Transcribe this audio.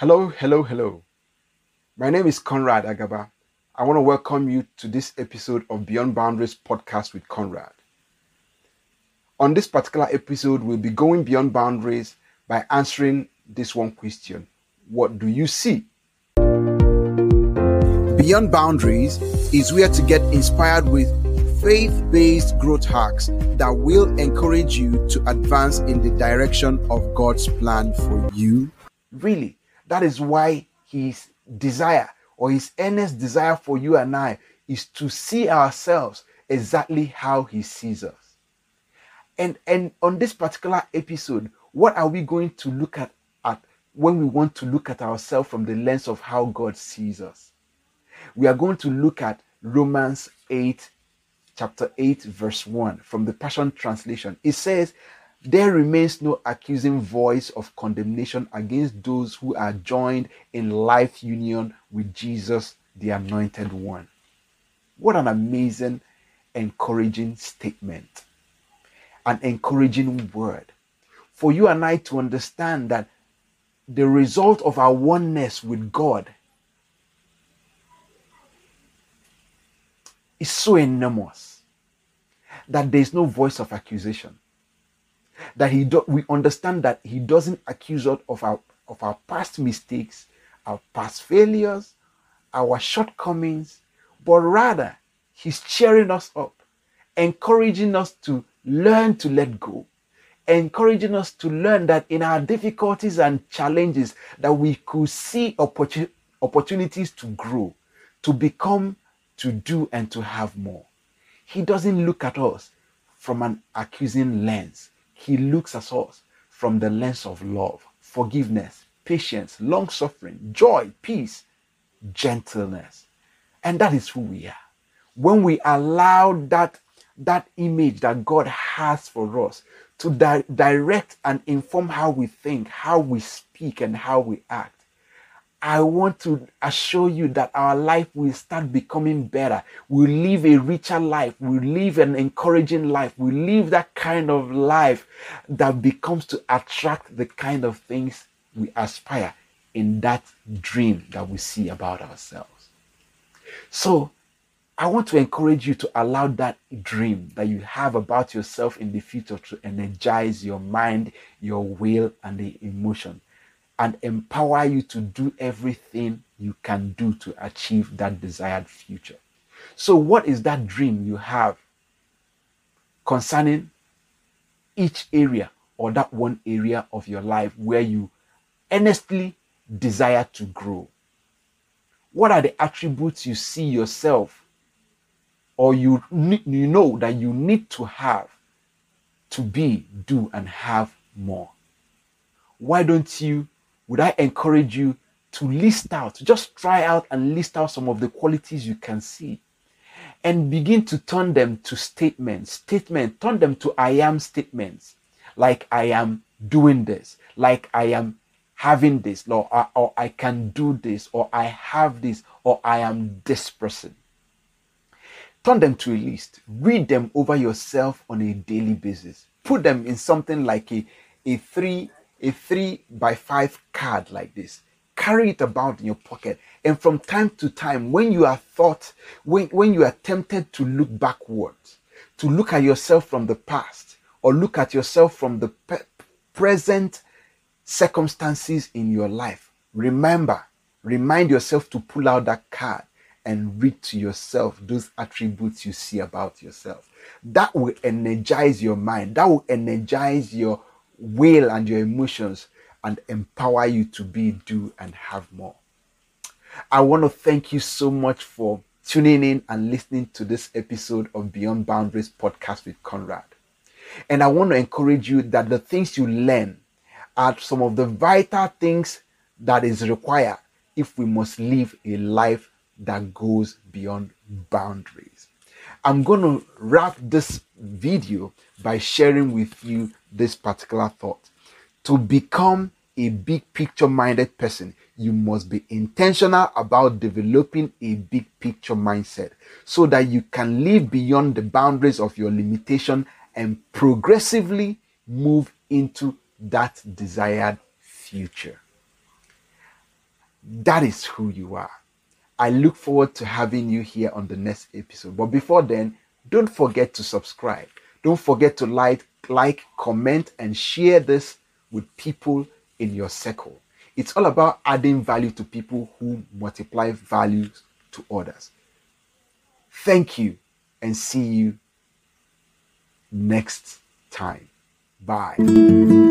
Hello, hello, hello. My name is Conrad Agaba. I want to welcome you to this episode of Beyond Boundaries podcast with Conrad. On this particular episode, we'll be going beyond boundaries by answering this one question What do you see? Beyond Boundaries is where to get inspired with faith based growth hacks that will encourage you to advance in the direction of God's plan for you. Really, that is why His desire or His earnest desire for you and I is to see ourselves exactly how He sees us. And, and on this particular episode, what are we going to look at, at when we want to look at ourselves from the lens of how God sees us? We are going to look at Romans 8, chapter 8, verse 1 from the Passion Translation. It says, There remains no accusing voice of condemnation against those who are joined in life union with Jesus, the Anointed One. What an amazing, encouraging statement, an encouraging word for you and I to understand that the result of our oneness with God is so enormous that there is no voice of accusation. That he do, we understand that he doesn't accuse us of our of our past mistakes, our past failures, our shortcomings, but rather he's cheering us up, encouraging us to learn to let go, encouraging us to learn that in our difficulties and challenges that we could see opportun- opportunities to grow, to become to do and to have more. He doesn't look at us from an accusing lens. He looks at us from the lens of love, forgiveness, patience, long suffering, joy, peace, gentleness. And that is who we are. When we allow that, that image that God has for us to di- direct and inform how we think, how we speak, and how we act, I want to assure you that our life will start becoming better. We'll live a richer life. We'll live an encouraging life. We'll live that kind of life that becomes to attract the kind of things we aspire in that dream that we see about ourselves. So, I want to encourage you to allow that dream that you have about yourself in the future to energize your mind, your will, and the emotion and empower you to do everything you can do to achieve that desired future. So, what is that dream you have concerning each area or that one area of your life where you earnestly desire to grow? What are the attributes you see yourself or you, you know that you need to have to be, do, and have more? Why don't you would I encourage you to list out, just try out and list out some of the qualities you can see and begin to turn them to statements. Statement, turn them to I am statements. Like I am doing this, like I am having this, or, or, or I can do this, or I have this, or I am this person. Turn them to a list. Read them over yourself on a daily basis. Put them in something like a, a three a three by five card like this. Carry it about in your pocket. And from time to time when you are thought when, when you are tempted to look backwards to look at yourself from the past or look at yourself from the pe- present circumstances in your life remember remind yourself to pull out that card and read to yourself those attributes you see about yourself. That will energize your mind. That will energize your will and your emotions and empower you to be, do, and have more. I want to thank you so much for tuning in and listening to this episode of Beyond Boundaries podcast with Conrad. And I want to encourage you that the things you learn are some of the vital things that is required if we must live a life that goes beyond boundaries. I'm going to wrap this video by sharing with you this particular thought. To become a big picture minded person, you must be intentional about developing a big picture mindset so that you can live beyond the boundaries of your limitation and progressively move into that desired future. That is who you are. I look forward to having you here on the next episode. But before then, don't forget to subscribe. Don't forget to like, like, comment, and share this with people in your circle. It's all about adding value to people who multiply values to others. Thank you and see you next time. Bye.